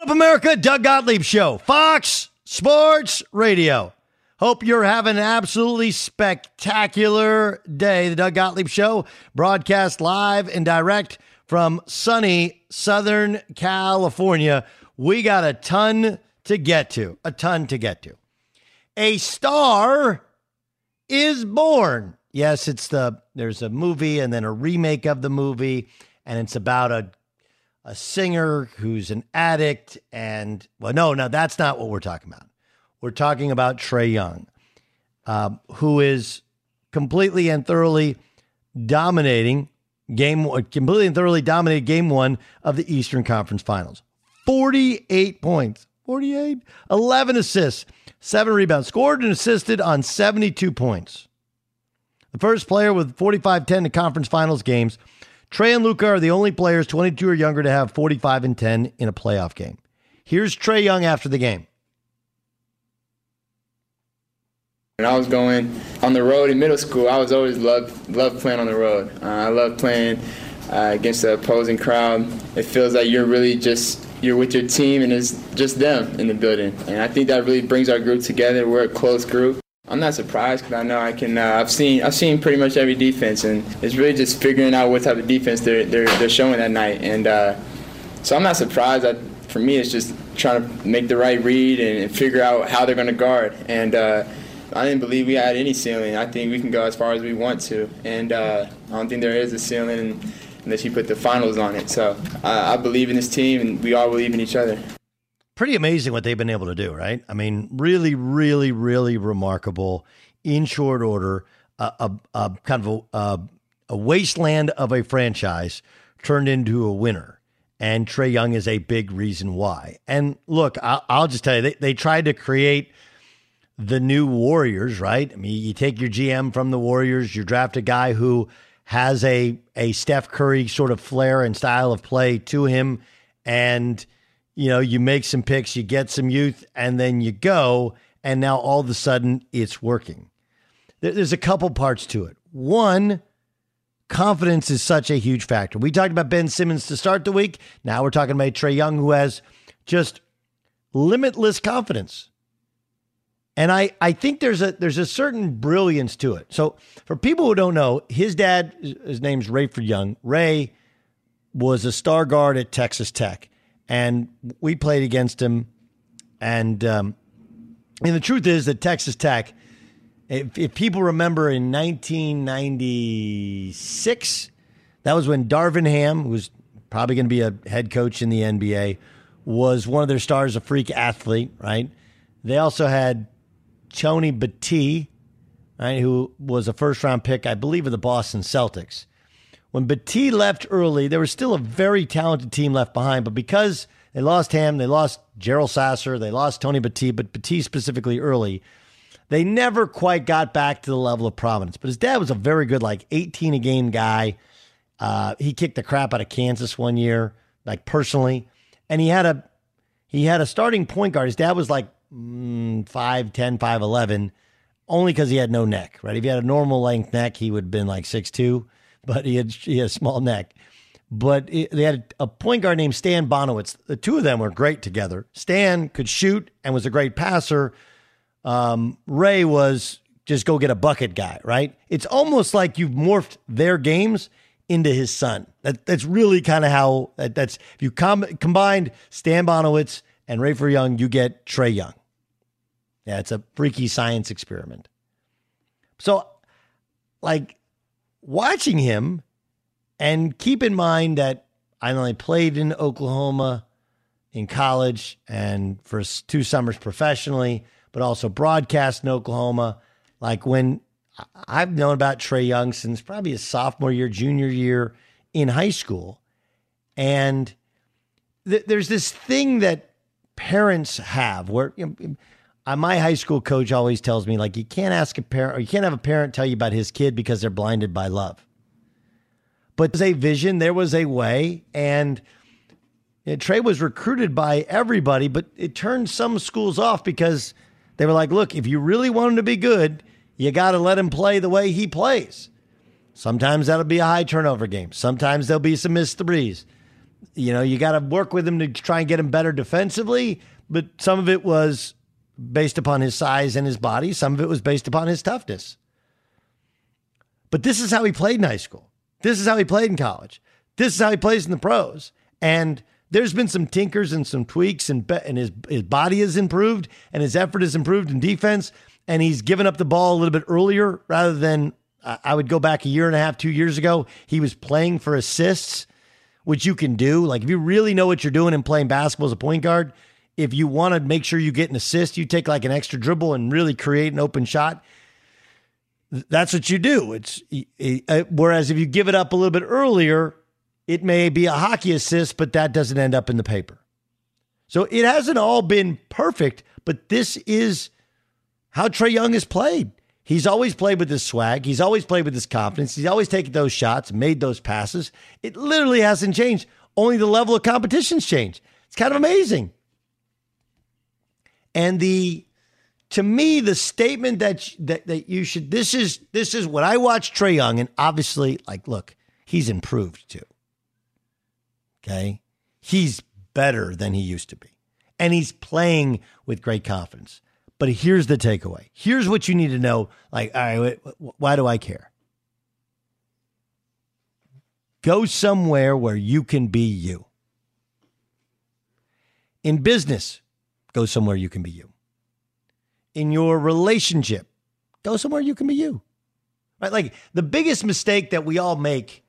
Up America, Doug Gottlieb Show, Fox Sports Radio. Hope you're having an absolutely spectacular day. The Doug Gottlieb Show, broadcast live and direct from sunny Southern California. We got a ton to get to, a ton to get to. A star is born. Yes, it's the there's a movie and then a remake of the movie, and it's about a a singer who's an addict and well no no that's not what we're talking about. We're talking about Trae Young um, who is completely and thoroughly dominating game completely and thoroughly dominated game one of the eastern conference finals. 48 points. 48 11 assists 7 rebounds. Scored and assisted on 72 points. The first player with 45-10 in conference finals games Trae and Luka are the only players 22 or younger to have 45 and 10 in a playoff game. Here's Trae Young after the game. When I was going on the road in middle school, I was always loved loved playing on the road. Uh, I love playing uh, against the opposing crowd. It feels like you're really just you're with your team and it's just them in the building. And I think that really brings our group together. We're a close group. I'm not surprised because I know I can. Uh, I've seen I've seen pretty much every defense, and it's really just figuring out what type of defense they're they're, they're showing that night. And uh, so I'm not surprised. I, for me, it's just trying to make the right read and, and figure out how they're going to guard. And uh, I didn't believe we had any ceiling. I think we can go as far as we want to, and uh, I don't think there is a ceiling unless you put the finals on it. So I believe in this team, and we all believe in each other. Pretty amazing what they've been able to do, right? I mean, really, really, really remarkable in short order. A, a, a kind of a, a wasteland of a franchise turned into a winner. And Trae Young is a big reason why. And look, I'll, I'll just tell you, they, they tried to create the new Warriors, right? I mean, you take your GM from the Warriors, you draft a guy who has a a Steph Curry sort of flair and style of play to him, and you know you make some picks, you get some youth, and then you go, and now all of a sudden it's working. There's a couple parts to it. One, confidence is such a huge factor. We talked about Ben Simmons to start the week. Now we're talking about Trae Young, who has just limitless confidence. And I, I think there's a there's a certain brilliance to it. So for people who don't know, his dad, his name's Rayford Young. Ray was a star guard at Texas Tech, and we played against him. And um, and the truth is that Texas Tech, if, if people remember in 1996, that was when Darvin Ham, who was probably going to be a head coach in the NBA, was one of their stars, a freak athlete, right? They also had Tony Battie, right, who was a first round pick, I believe, of the Boston Celtics. When Battie left early, there was still a very talented team left behind, but because they lost Ham, they lost Gerald Sasser, they lost Tony Battie, but Battie specifically early, they never quite got back to the level of prominence. But his dad was a very good, like 18 a game guy. Uh, he kicked the crap out of Kansas one year, like personally, and he had a he had a starting point guard. His dad was like mm, 5'10, 5'11, only because he had no neck, right? If he had a normal length neck, he would have been like 6'2, but he had, he had a small neck. But it, they had a point guard named Stan Bonewitz. The two of them were great together. Stan could shoot and was a great passer. Um, Ray was just go get a bucket guy, right? It's almost like you've morphed their games into his son. That, that's really kind of how that, that's if you com- combined Stan Bonewitz and Rayford Young, you get Trae Young. Yeah, it's a freaky science experiment. So, like, watching him, and keep in mind that I only played in Oklahoma in college and for two summers professionally, but also broadcast in Oklahoma. Like, when I've known about Trae Young since probably his sophomore year, junior year in high school. And th- there's this thing that parents have where you know, uh, my high school coach always tells me like you can't ask a parent or you can't have a parent tell you about his kid because they're blinded by love. But there's a vision, there was a way, and you know, Trae was recruited by everybody, but it turned some schools off because they were like, look, if you really want him to be good, you got to let him play the way he plays. Sometimes that'll be a high turnover game. Sometimes there'll be some missed threes. You know, you got to work with him to try and get him better defensively, but some of it was based upon his size and his body. Some of it was based upon his toughness. But this is how he played in high school. This is how he played in college. This is how he plays in the pros. And there's been some tinkers and some tweaks, and, be- and his, his body has improved, and his effort has improved in defense. And he's given up the ball a little bit earlier rather than uh, I would go back a year and a half, two years ago. He was playing for assists, which you can do. Like if you really know what you're doing and playing basketball as a point guard, if you want to make sure you get an assist, you take like an extra dribble and really create an open shot. That's what you do. It's uh, whereas if you give it up a little bit earlier, it may be a hockey assist, but that doesn't end up in the paper. So it hasn't all been perfect, but this is how Trae Young has played. He's always played with his swag. He's always played with his confidence. He's always taken those shots, made those passes. It literally hasn't changed. Only the level of competition's changed. It's kind of amazing. And the to me, the statement that, that that you should this is this is what I watch Trae Young, and obviously, like, look, he's improved too. Okay. He's better than he used to be. And he's playing with great confidence. But here's the takeaway. Here's what you need to know. Like, all right, why do I care? Go somewhere where you can be you. In business, go somewhere you can be you. In your relationship, go somewhere you can be you. Right? Like the biggest mistake that we all make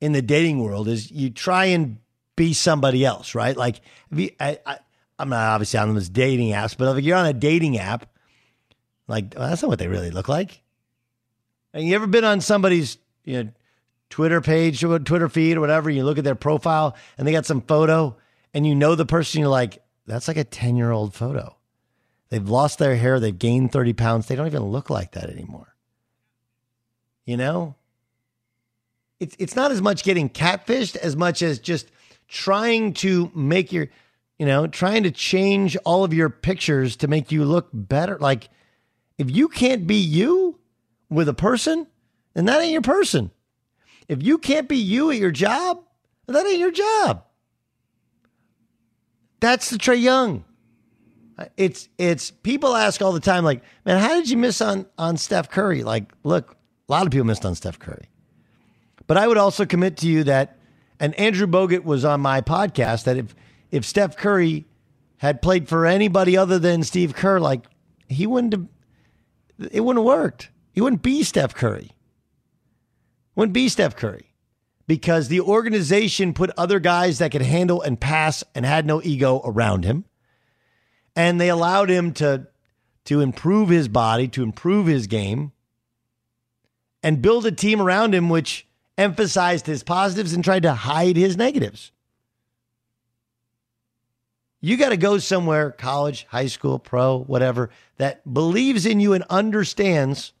in the dating world is you try and be somebody else, right? Like I, I, I'm not obviously on those dating apps, but if you're on a dating app, like well, that's not what they really look like. And you ever been on somebody's you know Twitter page or Twitter feed or whatever? You look at their profile and they got some photo, and you know the person. You're like, that's like a ten year old photo. They've lost their hair. They've gained thirty pounds. They don't even look like that anymore. You know, it's it's not as much getting catfished as much as just trying to make your, you know, trying to change all of your pictures to make you look better. Like if you can't be you with a person, then that ain't your person. If you can't be you at your job, then that ain't your job. That's the Trae Young. Uh, it's it's people ask all the time, like, man, how did you miss on on Steph Curry? Like, look, a lot of people missed on Steph Curry. But I would also commit to you that, and Andrew Bogut was on my podcast, that if if Steph Curry had played for anybody other than Steve Kerr, like he wouldn't have, it wouldn't have worked. He wouldn't be Steph Curry. Wouldn't be Steph Curry because the organization put other guys that could handle and pass and had no ego around him, and they allowed him to to improve his body, to improve his game, and build a team around him which emphasized his positives and tried to hide his negatives. You got to go somewhere, college, high school, pro, whatever, that believes in you and understands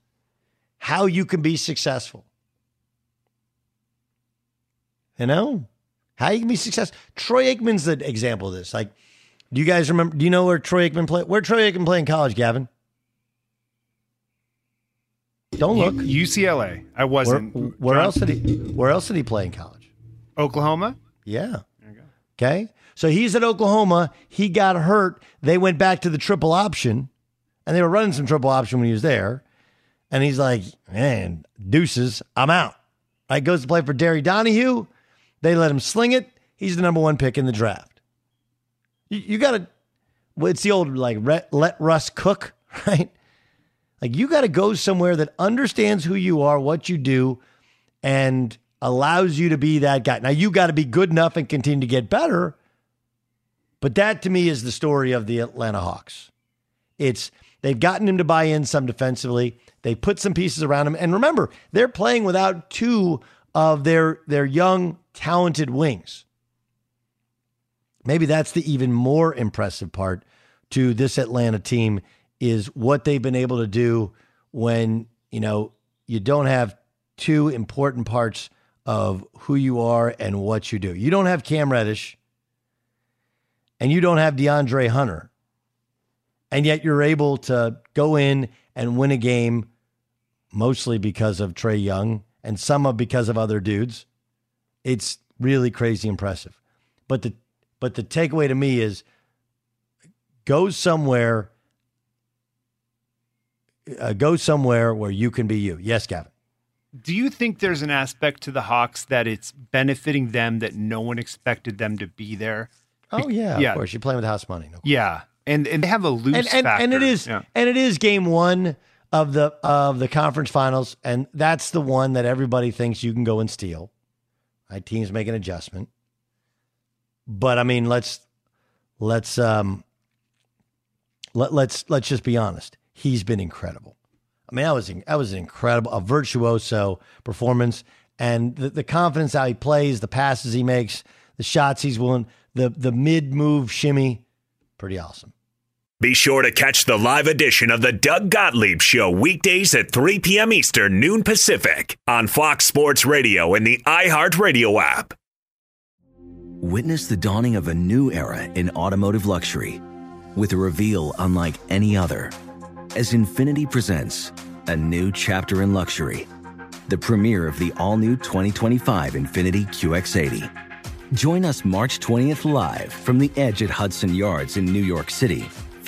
how you can be successful. You know, how you can be successful. Troy Aikman's the example of this. Like, do you guys remember? Do you know where Troy Aikman played? Where Troy Aikman played in college, Gavin? Don't look. U- UCLA. I wasn't. Where, where else did he? Where else did he play in college? Oklahoma. Yeah. Okay. So he's at Oklahoma. He got hurt. They went back to the triple option, and they were running some triple option when he was there. And he's like, man, deuces, I'm out. Right, goes to play for Terry Donahue. They let him sling it. He's the number one pick in the draft. You, you got to, well, it's the old like let Russ cook, right? Like you got to go somewhere that understands who you are, what you do, and allows you to be that guy. Now you got to be good enough and continue to get better. But that to me is the story of the Atlanta Hawks. It's they've gotten him to buy in some defensively. They put some pieces around him. And remember, they're playing without two of their their young talented wings. Maybe that's the even more impressive part to this Atlanta team is what they've been able to do when, you know, you don't have two important parts of who you are and what you do. You don't have Cam Reddish and you don't have DeAndre Hunter. And yet you're able to go in and win a game mostly because of Trae Young and some of because of other dudes. It's really crazy impressive. But the but the takeaway to me is go somewhere uh, go somewhere where you can be you. Yes, Gavin. Do you think there's an aspect to the Hawks that it's benefiting them that no one expected them to be there? Oh yeah, yeah. of course. You're playing with house money. No yeah, and and they have a loose and, and, and it is yeah. and it is game one of the of the conference finals, and that's the one that everybody thinks you can go and steal. Right, teams make an adjustment, but I mean, let's let's um let let's let's just be honest. He's been incredible. I mean, that was that was an incredible, a virtuoso performance, and the, the confidence how he plays, the passes he makes, the shots he's willing, the the mid move shimmy, pretty awesome. Be sure to catch the live edition of the Doug Gottlieb Show weekdays at 3 p.m. Eastern, noon Pacific on Fox Sports Radio and the iHeartRadio app. Witness the dawning of a new era in automotive luxury with a reveal unlike any other as Infiniti presents a new chapter in luxury, the premiere of the all new 2025 Infiniti QX80. Join us March 20th live from the edge at Hudson Yards in New York City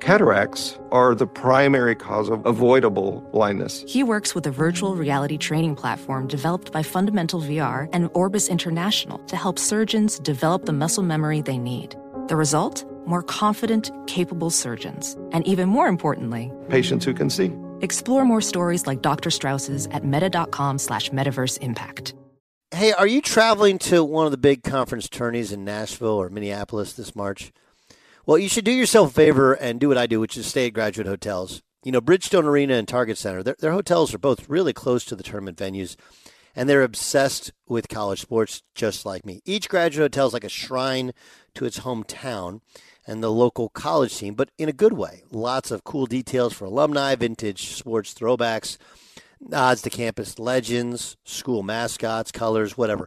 Cataracts are the primary cause of avoidable blindness. He works with a virtual reality training platform developed by Fundamental VR and Orbis International to help surgeons develop the muscle memory they need. The result? More confident, capable surgeons. And even more importantly, patients who can see. Explore more stories like Dr. Strauss's at meta.com slash metaverse impact. Hey, are you traveling to one of the big conference tourneys in Nashville or Minneapolis this March? Well, you should do yourself a favor and do what I do, which is stay at graduate hotels. You know, Bridgestone Arena and Target Center, their, their hotels are both really close to the tournament venues, and they're obsessed with college sports just like me. Each graduate hotel is like a shrine to its hometown and the local college team, but in a good way. Lots of cool details for alumni, vintage sports throwbacks, nods to campus legends, school mascots, colors, whatever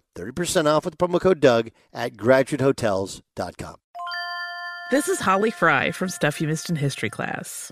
30% off with the promo code Doug at graduatehotels.com. This is Holly Fry from Stuff You Missed in History class.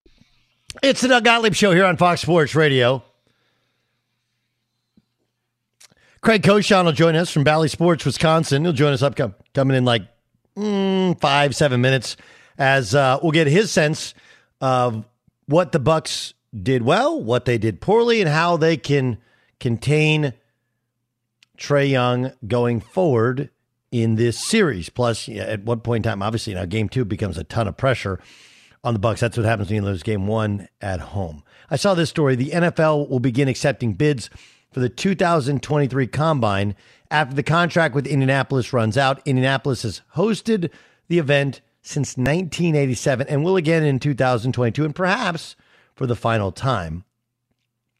It's the Doug Gottlieb Show here on Fox Sports Radio. Craig Coshun will join us from Bally Sports, Wisconsin. He'll join us up coming in like mm, five, seven minutes as uh, we'll get his sense of what the Bucks did well, what they did poorly, and how they can contain Trae Young going forward in this series. Plus, at one point in time, obviously now game two becomes a ton of pressure on the Bucks. That's what happens when you lose game one at home. I saw this story. The NFL will begin accepting bids for the 2023 Combine after the contract with Indianapolis runs out. Indianapolis has hosted the event since 1987 and will again in 2022 and perhaps for the final time.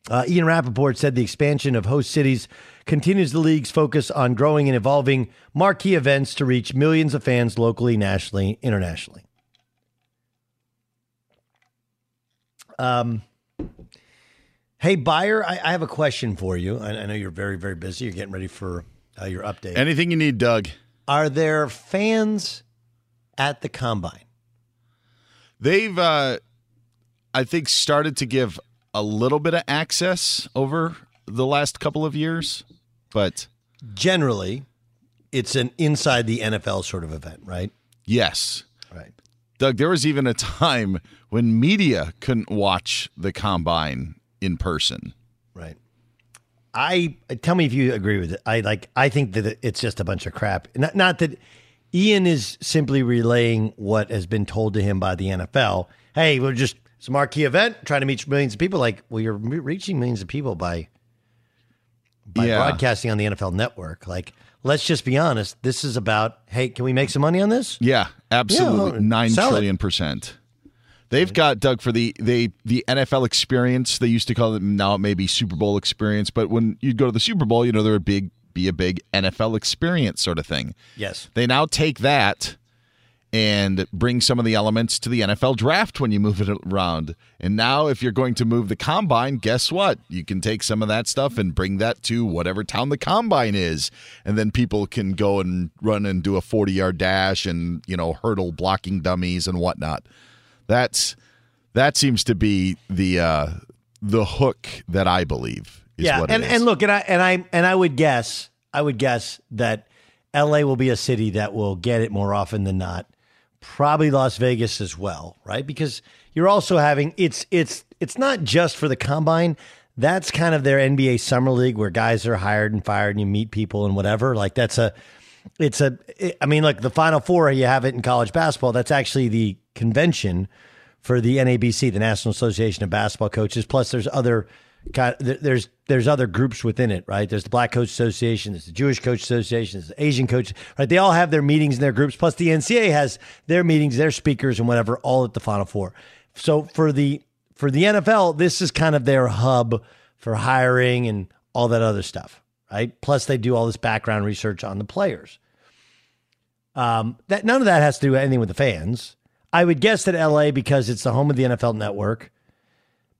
Uh, Ian Rapoport said the expansion of host cities continues the league's focus on growing and evolving marquee events to reach millions of fans locally, nationally, internationally. Um, hey, buyer, I, I, have a question for you. I, I, know you're very, very busy. You're getting ready for uh, your update. Anything you need, Doug. Are there fans at the combine? They've, uh, I think, started to give a little bit of access over the last couple of years, but generally, it's an inside the NFL sort of event, right? Yes. Right. Doug, there was even a time when media couldn't watch the combine in person. Right. I tell me if you agree with it. I like. I think that it's just a bunch of crap. Not, not that Ian is simply relaying what has been told to him by the NFL. Hey, we're just it's a marquee event, trying to reach millions of people. Like, well, you're reaching millions of people by by Yeah. broadcasting on the NFL Network. Like, let's just be honest. This is about, hey, can we make some money on this? Yeah, absolutely. Yeah, Nine sell it. percent. They've got Doug for the they the NFL experience. They used to call it now it may be Super Bowl experience, but when you'd go to the Super Bowl, you know they're a big be a big NFL experience sort of thing. Yes. They now take that and bring some of the elements to the NFL draft when you move it around. And now if you're going to move the combine, guess what? You can take some of that stuff and bring that to whatever town the combine is. And then people can go and run and do a 40-yard dash and, you know, hurdle blocking dummies and whatnot. That's that seems to be the uh the hook that I believe is yeah, what and, is. and look, and I and I and I would guess, I would guess that L.A. will be a city that will get it more often than not. Probably Las Vegas as well, right? Because you're also having it's it's it's not just for the combine. That's kind of their NBA summer league where guys are hired and fired and you meet people and whatever. Like that's a it's a I mean, like the Final Four, you have it in college basketball. That's actually the convention for the NABC, the National Association of Basketball Coaches. Plus, there's other there's there's other groups within it, right? There's the Black Coach Association, there's the Jewish Coach Association, there's the Asian Coach, right? They all have their meetings and their groups. Plus, the NCAA has their meetings, their speakers, and whatever, all at the Final Four. So for the for the NFL, this is kind of their hub for hiring and all that other stuff, right? Plus, they do all this background research on the players. Um, that none of that has to do anything with the fans. I would guess that LA because it's the home of the NFL Network,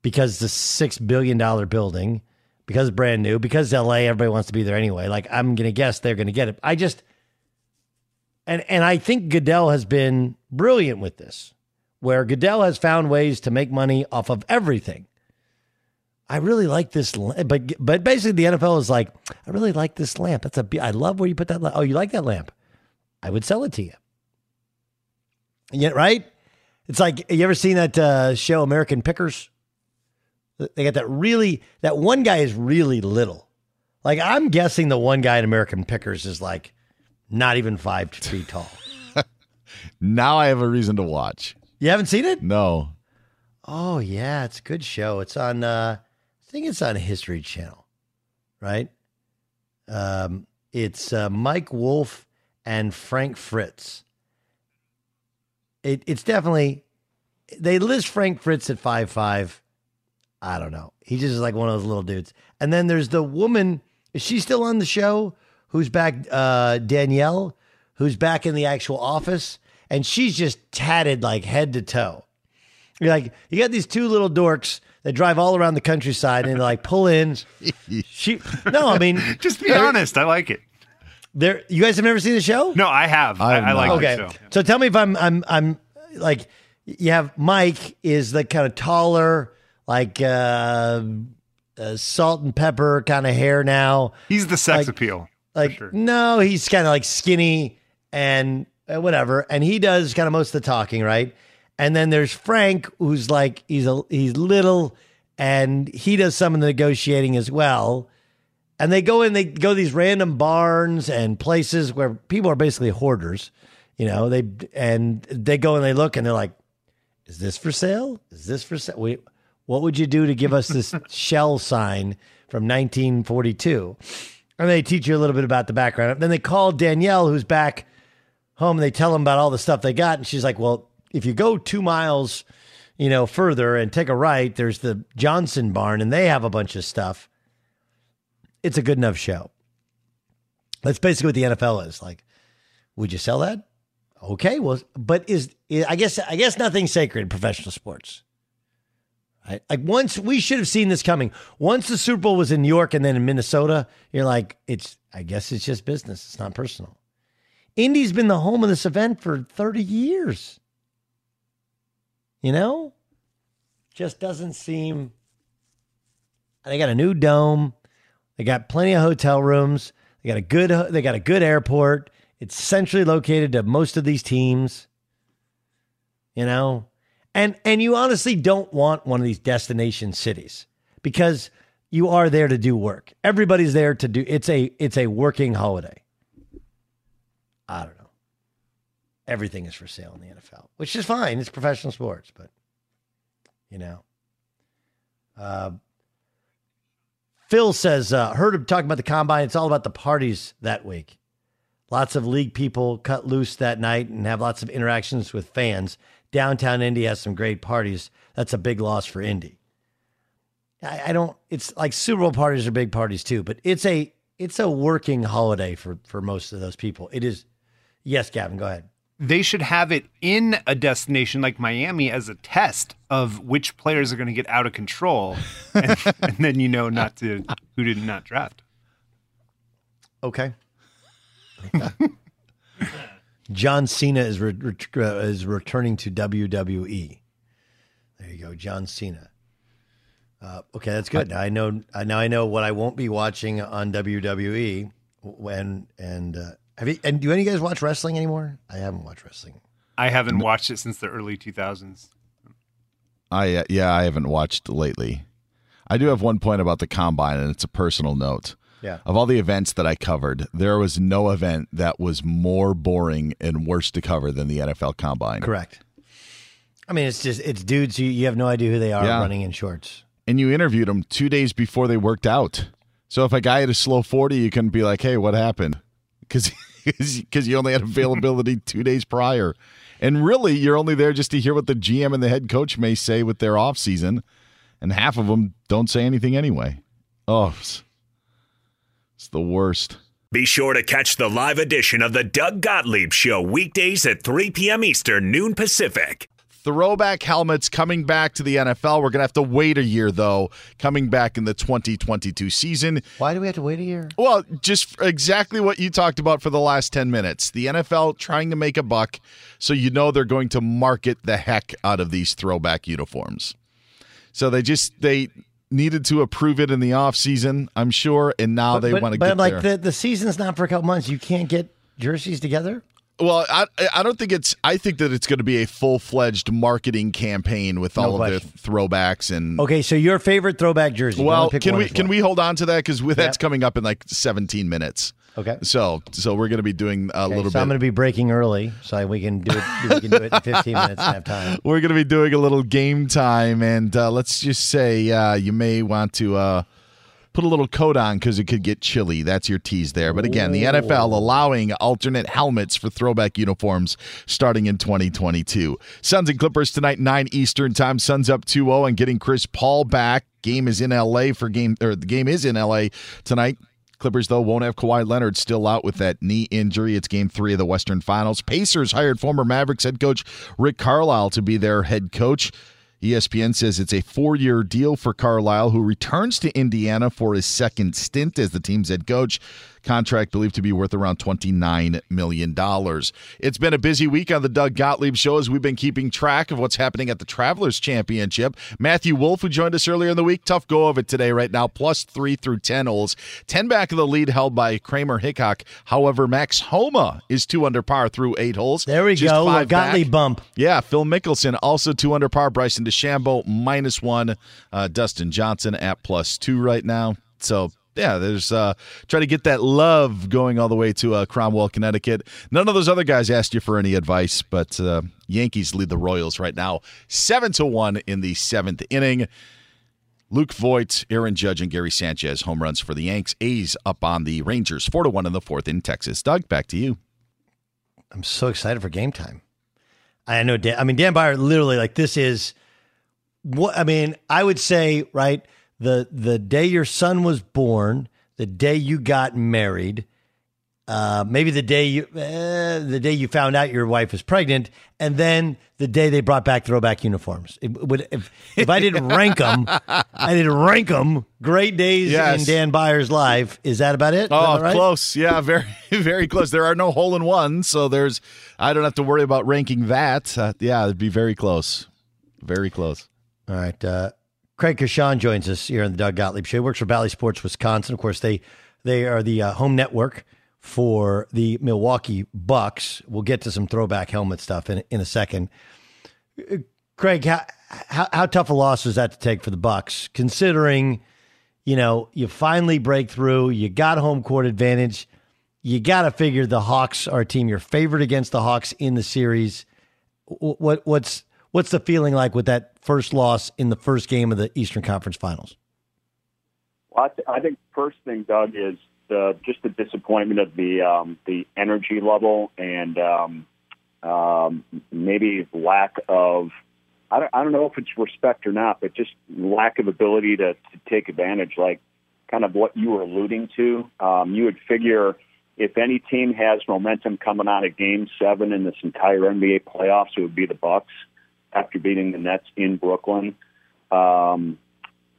because it's a six billion dollar building, because it's brand new, because LA everybody wants to be there anyway. Like I'm gonna guess they're gonna get it. I just and and I think Goodell has been brilliant with this, where Goodell has found ways to make money off of everything. I really like this, la- but but basically the NFL is like, I really like this lamp. That's a, I love where you put that. lamp. Oh, you like that lamp? I would sell it to you. Yeah, right. It's like you ever seen that uh, show American Pickers? They got that really. That one guy is really little. Like I'm guessing the one guy in American Pickers is like not even five feet tall. now I have a reason to watch. You haven't seen it? No. Oh yeah, it's a good show. It's on. uh think it's on History Channel, right? Um, it's uh, Mike Wolfe and Frank Fritz. It, it's definitely they list Frank Fritz at five five. I don't know. He's just like one of those little dudes. And then there's the woman. Is she still on the show? Who's back? Uh, Danielle, who's back in the actual office, and she's just tatted like head to toe. You're like, you got these two little dorks that drive all around the countryside and they like pull in. She no, I mean, Just be honest. I like it. There, you guys have never seen the show? No, I have. I, I, like okay. the show. So tell me if I'm I'm I'm like you have Mike is the kind of taller, like uh, uh salt and pepper kind of hair now. He's the sex Like- appeal. Like no, he's kind of like skinny and uh, whatever, and he does kind of most of the talking, right? And then there's Frank, who's like he's a he's little, and he does some of the negotiating as well. And they go in, they go to these random barns and places where people are basically hoarders, you know. They and they go and they look and they're like, "Is this for sale? Is this for sale? Wait, what would you do to give us this shell sign from 1942?" And they teach you a little bit about the background. Then they call Danielle, who's back home. And they tell them about all the stuff they got, and she's like, "Well, if you go two miles, you know, further and take a right, there's the Johnson barn, and they have a bunch of stuff." It's a good enough show. That's basically what the NFL is like. Would you sell that? Okay, well, but is I guess I guess nothing's sacred in professional sports. Right? Like once we should have seen this coming. Once the Super Bowl was in New York and then in Minnesota, you're like, it's I guess it's just business. It's not personal. Indy's been the home of this event for 30 years. You know? Just doesn't seem they got a new dome. They got plenty of hotel rooms. They got a good they got a good airport. It's centrally located to most of these teams. You know? And and you honestly don't want one of these destination cities because you are there to do work. Everybody's there to do it's a it's a working holiday. I don't know. Everything is for sale in the NFL, which is fine. It's professional sports, but you know. Uh, Phil says, uh, heard him talking about the combine. It's all about the parties that week. Lots of league people cut loose that night and have lots of interactions with fans. Downtown Indy has some great parties. That's a big loss for Indy. I, I don't. It's like Super Bowl parties are big parties too, but it's a it's a working holiday for for most of those people. It is. Yes, Gavin, go ahead. They should have it in a destination like Miami as a test of which players are going to get out of control, and, and then you know not to who did not draft. Okay. John Cena is re- re- uh, is returning to WWE. There you go, John Cena. Uh, okay, that's good. I know. I now I know what I won't be watching on WWE. When and uh, have you? And do any of you guys watch wrestling anymore? I haven't watched wrestling. I haven't watched it since the early 2000s. I uh, yeah, I haven't watched lately. I do have one point about the combine, and it's a personal note. Yeah. Of all the events that I covered, there was no event that was more boring and worse to cover than the NFL combine. Correct. I mean, it's just it's dudes you, you have no idea who they are Yeah. running in shorts. And you interviewed them two days before they worked out. So if a guy had a slow 40, you couldn't be like, hey, what happened? Because because you only had availability two days prior. And really, you're only there just to hear what the GM and the head coach may say with their offseason. And half of them don't say anything anyway. Oh, it's, it's the worst. Be sure to catch the live edition of the Doug Gottlieb Show weekdays at 3 p.m. Eastern, noon Pacific. Throwback helmets coming back to the NFL. We're going to have to wait a year, though, coming back in the 2022 season. Why do we have to wait a year? Well, just exactly what you talked about for the last 10 minutes. The NFL trying to make a buck, so you know they're going to market the heck out of these throwback uniforms. So they just they needed to approve it in the offseason, I'm sure, and now they but, want to but get like there. the the season's not for a couple months. You can't get jerseys together. Well, I I don't think it's. I think that it's going to be a full fledged marketing campaign with No all of question. the throwbacks and. Okay, so your favorite throwback jersey? Well, can we can we hold on to that because that's Yep. coming up in like 17 minutes. Okay. So so we're going to be doing a Okay, little so bit. I'm going to be breaking early, so we can do it. We can do it in 15 minutes and have time. We're going to be doing a little game time, and uh, let's just say uh, you may want to uh, put a little coat on because it could get chilly. That's your tease there. But again, the NFL allowing alternate helmets for throwback uniforms starting in 2022. Suns and Clippers tonight, 9 Eastern time. Suns up 2 0 and getting Chris Paul back. Game is in LA for game, or the game is in LA tonight. Clippers, though, won't have Kawhi Leonard still out with that knee injury. It's game three of the Western Finals. Pacers hired former Mavericks head coach Rick Carlisle to be their head coach. ESPN says it's a four year deal for Carlisle, who returns to Indiana for his second stint as the team's head coach. Contract believed to be worth around $29 million. It's been a busy week on the Doug Gottlieb Show as we've been keeping track of what's happening at the Travelers Championship. Matthew Wolff, who joined us earlier in the week, tough go of it today, right now, plus three through 10 holes. 10 back of the lead held by Kramer Hickok. However, Max Homa is two under par through eight holes. There we Just go. five Gottlieb back. bump. Yeah, Phil Mickelson also two under par. Bryson DeChambeau minus one. Uh, Dustin Johnson at plus two right now. So yeah, there's uh try to get that love going all the way to uh, Cromwell, Connecticut. None of those other guys asked you for any advice, but uh, Yankees lead the Royals right now, seven to one in the seventh inning. Luke Voit, Aaron Judge, and Gary Sanchez home runs for the Yanks. A's up on the Rangers, four to one in the fourth in Texas. Doug, back to you. I'm so excited for game time. I know. Dan, I mean, Dan Byer literally like this is what I mean. I would say right the the day your son was born, the day you got married, uh, maybe the day you uh, the day you found out your wife was pregnant, and then the day they brought back throwback uniforms. It would if if I didn't rank them, I didn't rank them. Great days Yes. in Dan Byer's life. Is that about it? Oh, right? close. Yeah, very, very close. There are no hole in ones, so there's. I don't have to worry about ranking that. Uh, yeah, it'd be very close. Very close. All right. Uh, Craig Coshun joins us here on the Doug Gottlieb Show. He works for Bally Sports Wisconsin. Of course, they they are the uh, home network for the Milwaukee Bucks. We'll get to some throwback helmet stuff in in a second. Craig, how, how how tough a loss was that to take for the Bucks, considering you know you finally break through, you got home court advantage. you got to figure the Hawks are a team you're favored against the Hawks in the series. What what's what's the feeling like with that first loss in the first game of the Eastern Conference Finals? Well, I, th- I think first thing, Doug, is the just the disappointment of the um, the energy level and um, um, maybe lack of I don't, I don't know if it's respect or not, but just lack of ability to, to take advantage, like kind of what you were alluding to. Um, you would figure if any team has momentum coming out of Game Seven in this entire NBA playoffs, it would be the Bucks after beating the Nets in Brooklyn. Um,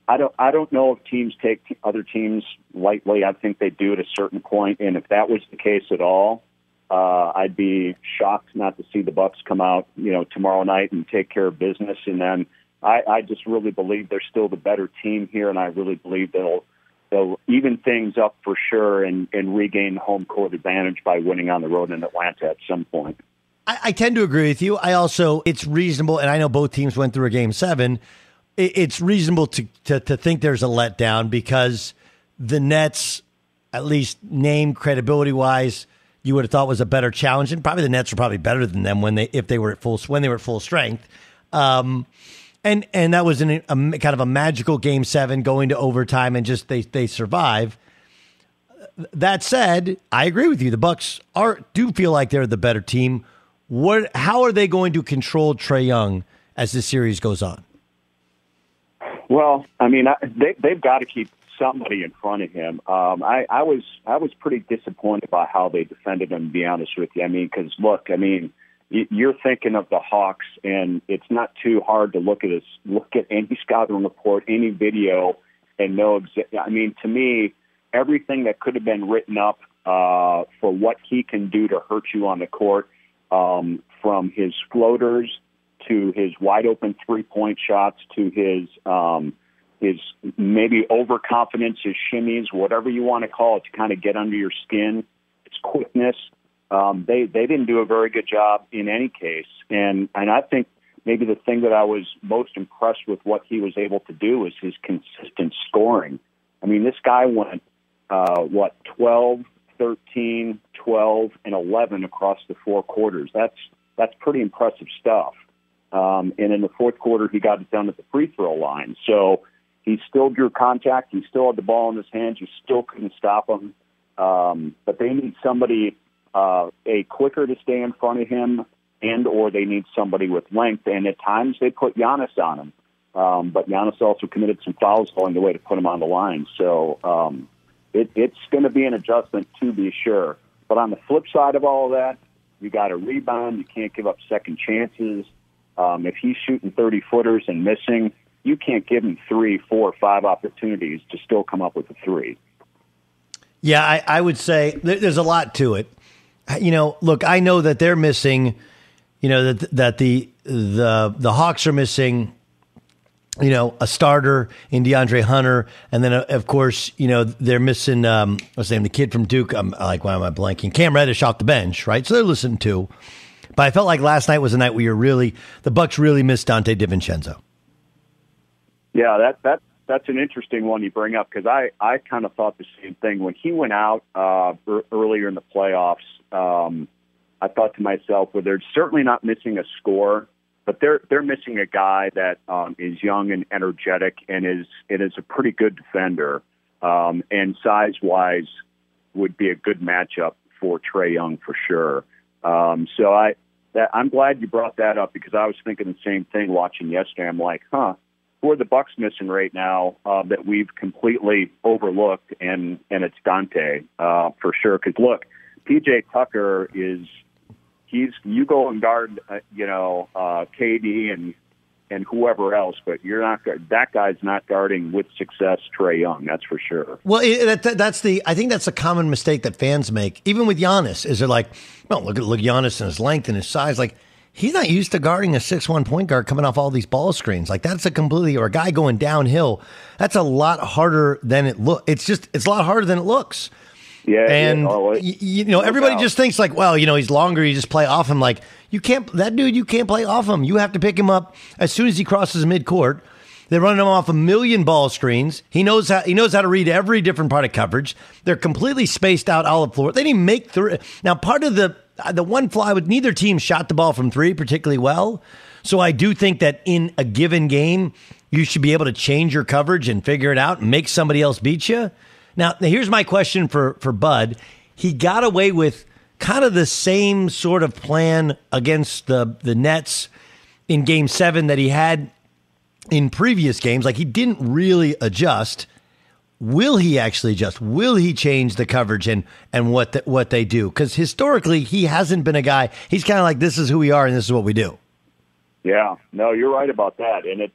I don't. I don't know if teams take other teams lightly. I think they do at a certain point. point, and if that was the case at all, uh, I'd be shocked not to see the Bucks come out, you know, tomorrow night and take care of business. And then I, I just really believe they're still the better team here, and I really believe they'll they'll even things up for sure and, and regain home court advantage by winning on the road in Atlanta at some point. I, I tend to agree with you. I also it's reasonable, and I know both teams went through a game seven. It, it's reasonable to, to to think there's a letdown because the Nets, at least name credibility wise you would have thought was a better challenge, and probably the Nets were probably better than them when they if they were at full when they were at full strength. Um, and and that was an, a kind of a magical game seven going to overtime, and just they they survive. That said, I agree with you. The Bucks are do feel like they're the better team. What? How are they going to control Trae Young as the series goes on? Well, I mean, I, they they've got to keep somebody in front of him. Um, I, I was I was pretty disappointed by how they defended him. To be honest with you, I mean, because look, I mean, you're thinking of the Hawks, and it's not too hard to look at this, look at any scouting report, any video, and know. Exa- I mean, to me, everything that could have been written up uh, for what he can do to hurt you on the court, um, from his floaters to his wide open three point shots to his um, his maybe overconfidence, his shimmies, whatever you want to call it, to kind of get under your skin. His quickness. Um, they they didn't do a very good job in any case, and and I think maybe the thing that I was most impressed with what he was able to do is his consistent scoring. I mean, this guy went uh, what 12, 13, 12, and 11 across the four quarters. That's that's pretty impressive stuff. Um, and in the fourth quarter, he got it done at the free throw line. So he still drew contact. He still had the ball in his hands. You still couldn't stop him. Um, but they need somebody uh, a quicker to stay in front of him, and or they need somebody with length. And at times they put Giannis on him. Um, but Giannis also committed some fouls along the way to put him on the line. So um, it, it's going to be an adjustment to be sure. But on the flip side of all of that, you got to rebound. You can't give up second chances. Um, if he's shooting 30 footers and missing, you can't give him three, four, five opportunities to still come up with a three. Yeah, I, I would say there's a lot to it. You know, look, I know that they're missing. You know that that the the the Hawks are missing. You know, a starter in DeAndre Hunter, and then uh, of course, you know they're missing. Um, what's his name? The kid from Duke. I'm like, why am I blanking? Cam Reddish off the bench, right? So they're listening to. But I felt like last night was a night where you're really the Bucks really missed Donte DiVincenzo. Yeah, that that that's an interesting one you bring up because I I kind of thought the same thing when he went out uh, earlier in the playoffs. Um, I thought to myself, well, they're certainly not missing a score, but they're they're missing a guy that um, is young and energetic and is it is a pretty good defender um, and size wise would be a good matchup for Trae Young for sure. Um, so I that I'm glad you brought that up because I was thinking the same thing watching yesterday. I'm like, huh who are the Bucks missing right now uh, that we've completely overlooked, and and it's Donte uh, for sure. Because look, PJ Tucker is he's you go and guard uh, you know uh, KD and and whoever else, but you're not that guy's not guarding with success Trae Young. That's for sure. Well, it, that, that's the I think that's a common mistake that fans make, even with Giannis. Is they're like, well, look at look Giannis and his length and his size, like he's not used to guarding a six one point guard coming off all these ball screens. Like that's a completely or a guy going downhill. That's a lot harder than it look. It's just it's a lot harder than it looks. Yeah, and yeah, oh, you, you know everybody just thinks like, well, you know he's longer. You just play off him. Like you can't that dude. You can't play off him. You have to pick him up as soon as he crosses mid court. They're running him off a million ball screens. He knows how he knows how to read every different part of coverage. They're completely spaced out all the floor. They didn't make three. Now, part of the the one fly with neither team shot the ball from three particularly well. So I do think that in a given game, you should be able to change your coverage and figure it out and make somebody else beat you. Now, here's my question for for Bud. He got away with kind of the same sort of plan against the the Nets in game 7 that he had in previous games. Like he didn't really adjust. Will he actually adjust? Will he change the coverage and and what the, what they do? Cuz historically he hasn't been a guy. He's kind of like this is who we are and this is what we do. Yeah, no, you're right about that, and it's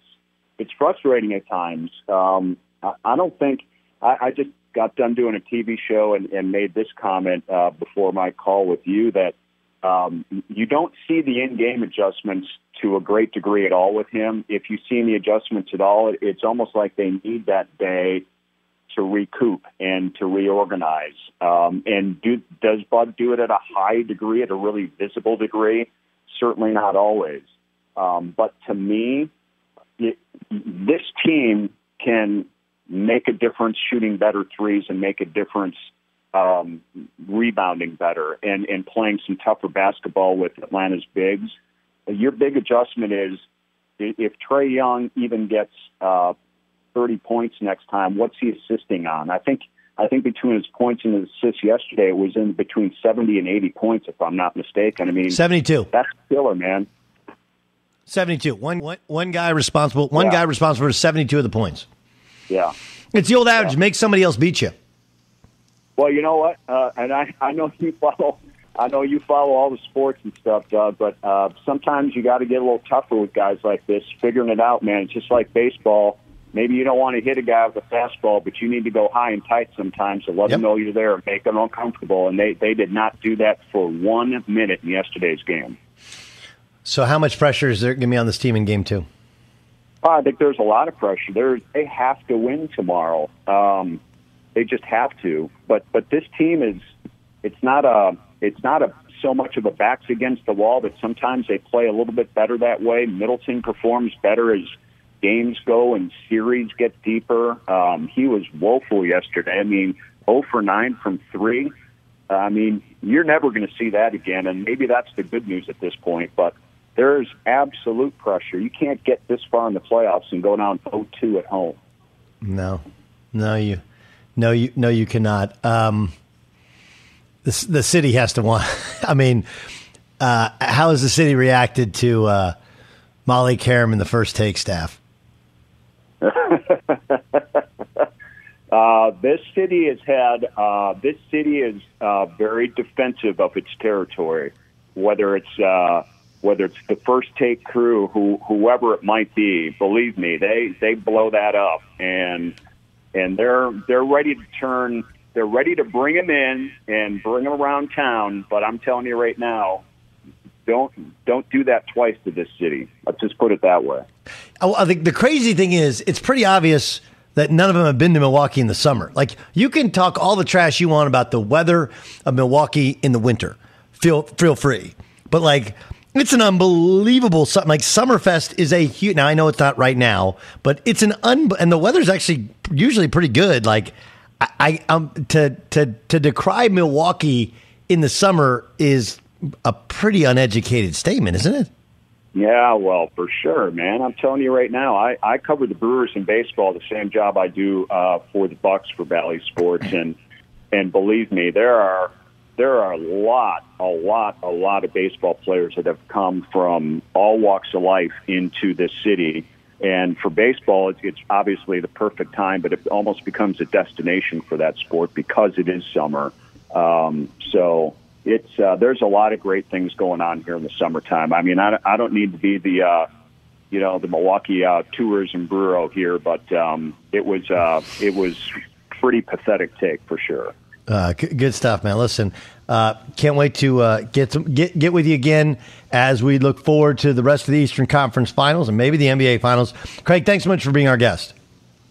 it's frustrating at times. Um, I, I don't think I, I just got done doing a TV show and, and made this comment uh, before my call with you that um, you don't see the in-game adjustments to a great degree at all with him. If you see any adjustments at all, it's almost like they need that day to recoup and to reorganize. Um, and do, does Bud do it at a high degree, at a really visible degree? Certainly not always. Um, but to me, it, this team can make a difference shooting better threes and make a difference um, rebounding better and, and playing some tougher basketball with Atlanta's bigs. Your big adjustment is if Trae Young even gets uh, 30 points next time, what's he assisting on? I think I think between his points and his assists yesterday, it was in between 70 and 80 points, if I'm not mistaken. I mean, 72. That's killer, man. 72. One, one, one guy responsible. One yeah. guy responsible for 72 of the points. Yeah. It's the old adage: yeah. make somebody else beat you. Well, you know what? Uh, and I, I know you follow. I know you follow all the sports and stuff, Doug. But uh, sometimes you got to get a little tougher with guys like this, figuring it out, man. It's just like baseball. Maybe you don't want to hit a guy with a fastball, but you need to go high and tight sometimes to let yep. them know you're there and make them uncomfortable. And they they did not do that for one minute in yesterday's game. So, how much pressure is there going to be on this team in game two? I think there's a lot of pressure. There's, they have to win tomorrow. Um, they just have to. But but this team is it's not a it's not a so much of a backs against the wall that sometimes they play a little bit better that way. Middleton performs better as games go and series get deeper. Um, he was woeful yesterday. I mean, 0 for 9 from three. I mean, you're never going to see that again, and maybe that's the good news at this point. But there's absolute pressure. You can't get this far in the playoffs and go down 0-2 at home. No, no, you, no, you, no, you cannot. Um, the the city has to want. I mean, uh, how has the city reacted to uh, Molly Qerim and the first take staff? uh, this city has had. Uh, this city is uh, very defensive of its territory, whether it's uh, whether it's the first take crew, who whoever it might be, believe me, they they blow that up, and and they're they're ready to turn. They're ready to bring him in and bring him around town. But I'm telling you right now, don't don't do that twice to this city. Let's just put it that way. Oh, I think the crazy thing is, it's pretty obvious that none of them have been to Milwaukee in the summer. Like you can talk all the trash you want about the weather of Milwaukee in the winter. Feel feel free, but like it's an unbelievable something. Like Summerfest is a huge. Now I know it's not right now, but it's an un. And the weather's actually usually pretty good. Like I, I um to to to decry Milwaukee in the summer is a pretty uneducated statement, isn't it? Yeah, well, for sure, man. I'm telling you right now, I, I cover the Brewers in baseball, the same job I do uh, for the Bucks for Bally Sports, and and believe me, there are there are a lot, a lot, a lot of baseball players that have come from all walks of life into this city. And for baseball, it's, it's obviously the perfect time, but it almost becomes a destination for that sport because it is summer. Um, so it's uh, there's a lot of great things going on here in the summertime. I mean, I, I don't need to be the uh, you know the Milwaukee uh, Tourism Bureau here, but um, it was uh, it was pretty pathetic take for sure. Uh, good stuff, man. Listen, uh, can't wait to uh, get some, get get with you again as we look forward to the rest of the Eastern Conference Finals and maybe the NBA Finals. Craig, thanks so much for being our guest.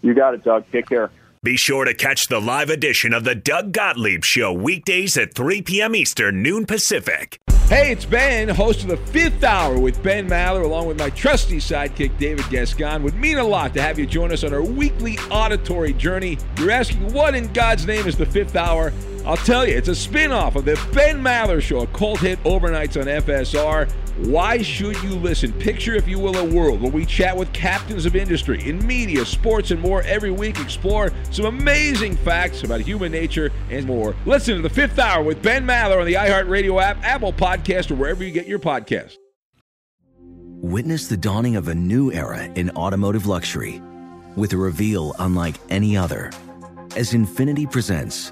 You got it, Doug. Take care. Be sure to catch the live edition of the Doug Gottlieb Show weekdays at 3 p.m. Eastern, noon Pacific. Hey, it's Ben, host of the fifth hour with Ben Maller, along with my trusty sidekick, David Gascon. Would mean a lot to have you join us on our weekly auditory journey. You're asking, what in God's name is the fifth hour? I'll tell you, it's a spin off of the Ben Maller Show, a cult hit overnights on FSR. Why should you listen? Picture, if you will, a world where we chat with captains of industry in media, sports, and more every week. Explore some amazing facts about human nature and more. Listen to the fifth hour with Ben Maller on the iHeartRadio app, Apple Podcast, or wherever you get your podcasts. Witness the dawning of a new era in automotive luxury with a reveal unlike any other as Infiniti presents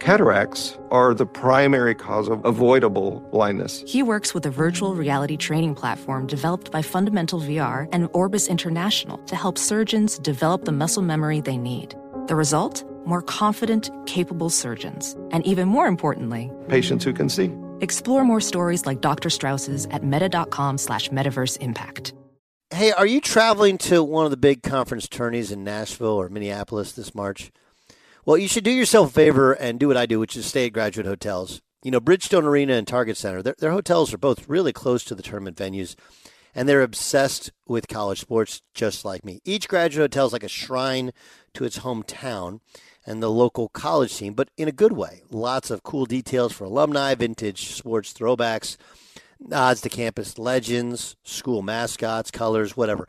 Cataracts are the primary cause of avoidable blindness. He works with a virtual reality training platform developed by Fundamental VR and Orbis International to help surgeons develop the muscle memory they need. The result? More confident, capable surgeons. And even more importantly, Patients who can see. explore more stories like Dr. Strauss's at meta.com slash metaverse impact. Hey, are you traveling to one of the big conference tourneys in Nashville or Minneapolis this March? Well, you should do yourself a favor and do what I do, which is stay at graduate hotels. You know, Bridgestone Arena and Target Center, their, their hotels are both really close to the tournament venues, and they're obsessed with college sports just like me. Each graduate hotel is like a shrine to its hometown and the local college team, but in a good way. Lots of cool details for alumni, vintage sports throwbacks, nods to campus legends, school mascots, colors, whatever.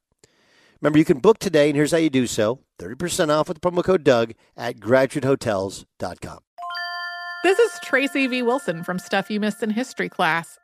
Remember, you can book today, and here's how you do so 30% off with the promo code Doug at graduatehotels.com. This is Tracy V. Wilson from Stuff You Missed in History class.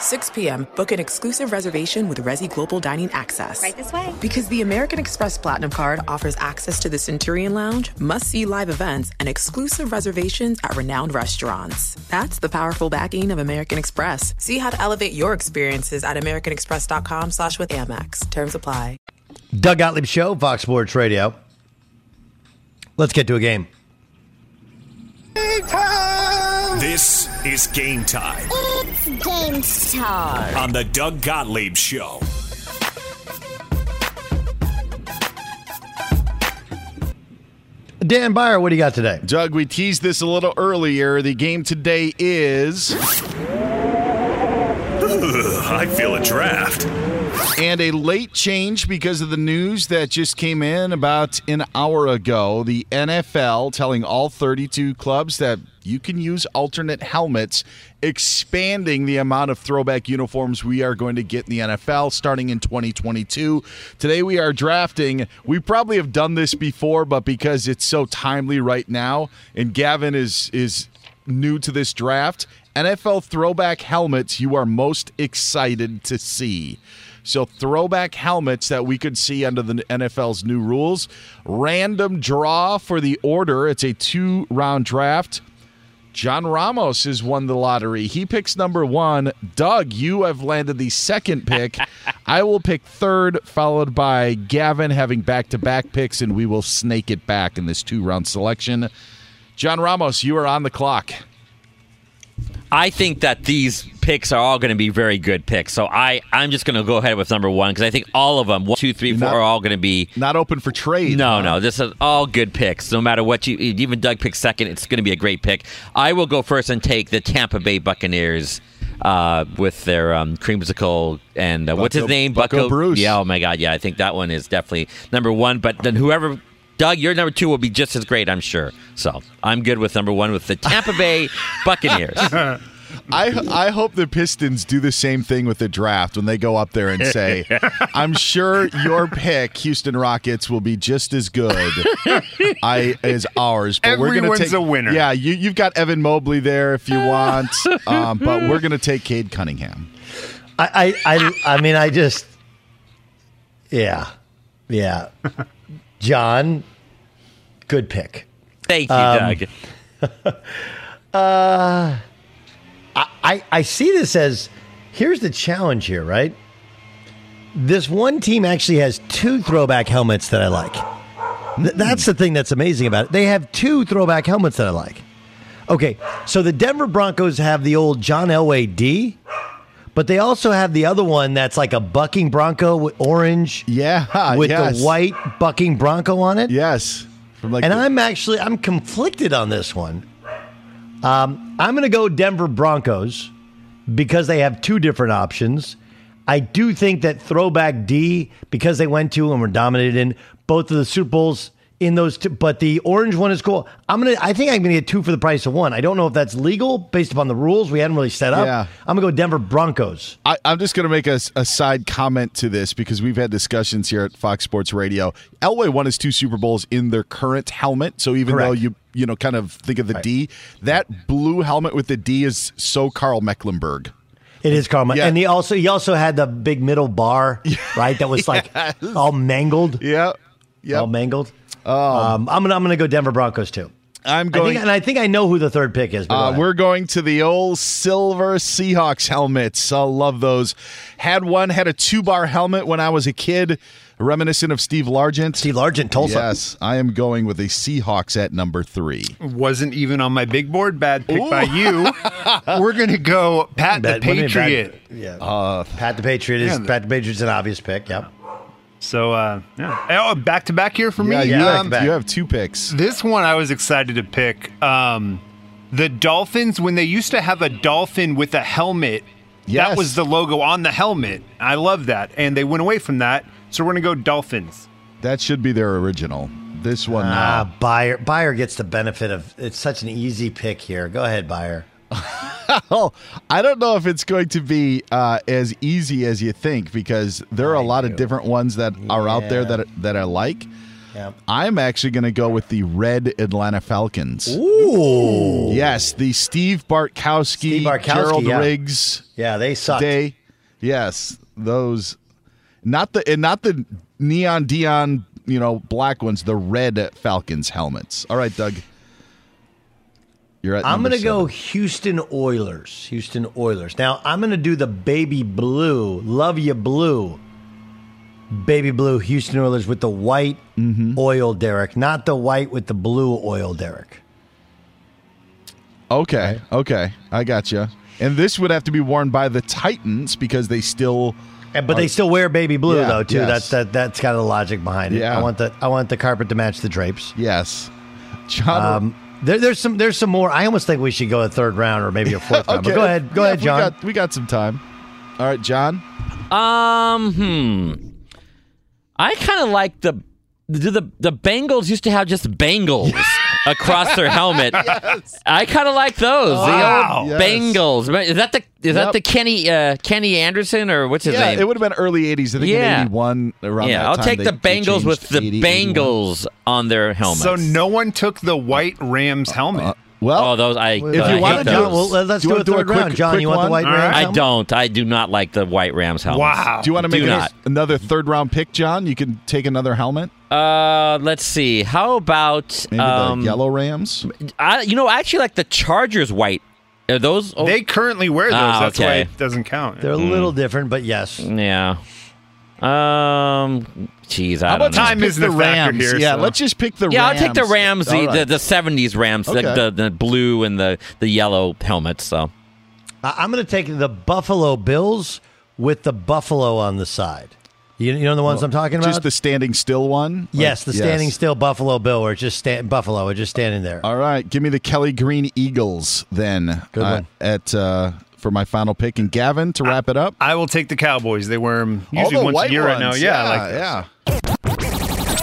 6 p.m., book an exclusive reservation with Resy Global Dining Access. Right this way. Because the American Express Platinum Card offers access to the Centurion Lounge, must see live events, and exclusive reservations at renowned restaurants. That's the powerful backing of American Express. See how to elevate your experiences at AmericanExpress.com slash with Amex. Terms apply. Doug Gottlieb Show, Fox Sports Radio. Let's get to a game. This is game time It's game time. on the Doug Gottlieb Show. Dan Beyer, what do you got today? Doug, we teased this a little earlier. The game today is I feel a draft. And a late change because of the news that just came in about an hour ago. The NFL telling all 32 clubs that you can use alternate helmets, expanding the amount of throwback uniforms we are going to get in the NFL starting in 2022. Today we are drafting. We probably have done this before, but because it's so timely right now, and Gavin is is new to this draft, NFL throwback helmets you are most excited to see. So, throwback helmets that we could see under the NFL's new rules. Random draw for the order. It's a two round draft. John Ramos has won the lottery. He picks number one. Doug, you have landed the second pick. I will pick third, followed by Gavin having back to back picks, and we will snake it back in this two round selection. John Ramos, you are on the clock. I think that these picks are all going to be very good picks. So I, I'm just going to go ahead with number one because I think all of them, one, two, three, four, Not- are all going to be not open for trade. No, no, this is all good picks. No matter what you, even Doug picks second, it's going to be a great pick. I will go first and take the Tampa Bay Buccaneers uh, with their um, creamsicle and uh, what's his Bucco- name? Bucco Bruce. Yeah. Oh my God. Yeah, I think that one is definitely number one. But then whoever. Doug, your number two will be just as great, I'm sure. So I'm good with number one with the Tampa Bay Buccaneers. I I hope the Pistons do the same thing with the draft when they go up there and say, "I'm sure your pick, Houston Rockets, will be just as good I as ours." But we're gonna take a winner. Yeah, you you've got Evan Mobley there if you want, um, but we're gonna take Cade Cunningham. I, I, I, I mean, I just, yeah, yeah. John, good pick. Thank you, Um, Doug. Uh, I, I, I see this as here's the challenge here, right? This one team actually has two throwback helmets that I like. Th- that's the thing that's amazing about it. They have two throwback helmets that I like. Okay, so the Denver Broncos have the old John Elway D, but they also have the other one that's like a bucking Bronco with orange. Yeah, with yes. the white bucking Bronco on it. Yes, from like and the- I'm actually I'm conflicted on this one. Um, I'm going to go Denver Broncos because they have two different options. I do think that throwback D because they went to and were dominated in both of the Super Bowls in those two, but the orange one is cool. I'm gonna. I think I'm gonna get two for the price of one. I don't know if that's legal based upon the rules we hadn't really set up. Yeah. I'm gonna go Denver Broncos. I, I'm just to make a, a side comment to this because we've had discussions here at Fox Sports Radio. Elway won his two Super Bowls in their current helmet, so even though you you know kind of think of the D, that blue helmet with the D is so Karl Mecklenburg. It is Karl, Yeah. and he also he also had the big middle bar, right? That was like all mangled. Yeah, yeah, all mangled. Um, I'm gonna I'm gonna go Denver Broncos too. I'm I going. think, and I think I know who the third pick is. But Uh, ahead. we're going to the old silver Seahawks helmets. I love those. Had one, had a two bar helmet when I was a kid, reminiscent of Steve Largent. Steve Largent, Tulsa. Yes, I am going with the Seahawks at number three. Wasn't even on my big board. Bad pick by you. We're gonna go Pat Bad- the what do you mean bad- Patriot. yeah, Uh, Pat the Patriot is Yeah. Pat the Patriot's an obvious pick. Yep. So uh, yeah, oh, back to back here for Yeah, me. you, Um, have, you have two picks. This one I was excited to pick. Um, the Dolphins, when they used to have a dolphin with a helmet, Yes. that was the logo on the helmet. I love that. And they went away from that. So we're going to go Dolphins. That should be their original. This one Ah, now. Beyer Beyer gets the benefit of it's such an easy pick here. Go ahead, Beyer. Oh, I don't know if it's going to be uh, as easy as you think because there are a lot of different ones that are out there Yeah. that that I like. Yeah. I'm actually going to go with the red Atlanta Falcons. Ooh. Yes, the Steve Bartkowski, Steve Bartkowski, Gerald yeah. Riggs Yeah, they sucked. day. Yes, those not the and not the neon Dion, you know, black ones, the red Falcons helmets. All right, Doug. You're at I'm going to go. Houston Oilers. Houston Oilers. Now, I'm going to do the baby blue. Love you blue. Baby blue Houston Oilers with the white Mm-hmm. oil derrick, not the white with the blue oil derrick. Okay, okay, I got you. And this would have to be worn by the Titans because they still. But are- they still wear baby blue Yeah, though too. yes. That's that that's kind of the logic behind it. Yeah. I want the I want the carpet to match the drapes. Yes. John. Um, there, there's some there's some more. I almost think we should go a third round or maybe a fourth round. But go ahead, go Yeah, ahead, we John. got- We got, some time. All right, John. Um, hmm. I kind of like the do the the Bengals used to have just Bengals across their helmet. I kind of like those. Wow. The Yes. old Bengals. Is that the is that the Kenny uh, Kenny Anderson or what's his yeah, name? it would have been early '80s. I think Yeah. in '81 around. yeah, that I'll time, take they- the Bengals with changed the 80, 81. Bengals on their helmets. So no one took the white Rams helmet. Well, oh, those I. if I you hate wanted to, those. well, let's Do you do a wanna do a third quick- round. John, quick you want the white All Rams right. I don't. I do not like the white Rams helmet. Wow. Do you want to make not. a- another third round pick, John? You can take another helmet. Uh, let's see. How about Maybe um, the yellow Rams. I, you know, I actually like the Chargers white. Are those? Oh, They currently wear those. Ah, That's why okay. it doesn't count. They're a little different, but yes. yeah. Um, geez, I How don't about know. Time isn't the factor Rams? here, Yeah, so- let's just pick the Rams. yeah, Rams. I'll take the Rams, the, All right. the, the 70s Rams, Okay. the, the, the blue and the, the yellow helmets. So I- I'm going to take the Buffalo Bills with the buffalo on the side. You, you know the ones I'm talking about? Just the standing still one. yes, the Like- standing still Buffalo Bill, or just stand, Buffalo, or just standing there. All right, give me the Kelly Green Eagles then. Good uh. At uh, for my final pick, and Gavin to wrap it up. I will take the Cowboys. They wear them All usually the once white a year right now. ones. Yeah, I like yeah.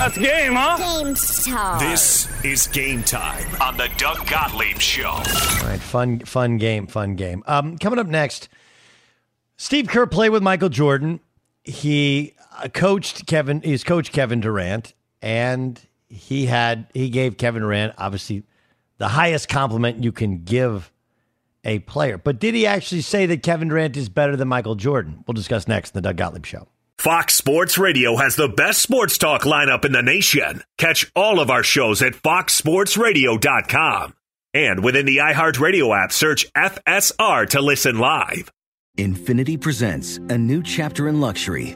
That's game, huh? Game time. This is game time on the Doug Gottlieb Show. All right, fun, fun game, fun game. Um, coming up next, Steve Kerr played with Michael Jordan. He uh, coached Kevin. He's coached Kevin Durant, and he had he gave Kevin Durant obviously the highest compliment you can give a player. But did he actually say that Kevin Durant is better than Michael Jordan? We'll discuss next in the Doug Gottlieb Show. Fox Sports Radio has the best sports talk lineup in the nation. Catch all of our shows at foxsportsradio.com. And within the iHeartRadio app, search FSR to listen live. Infiniti presents a new chapter in luxury,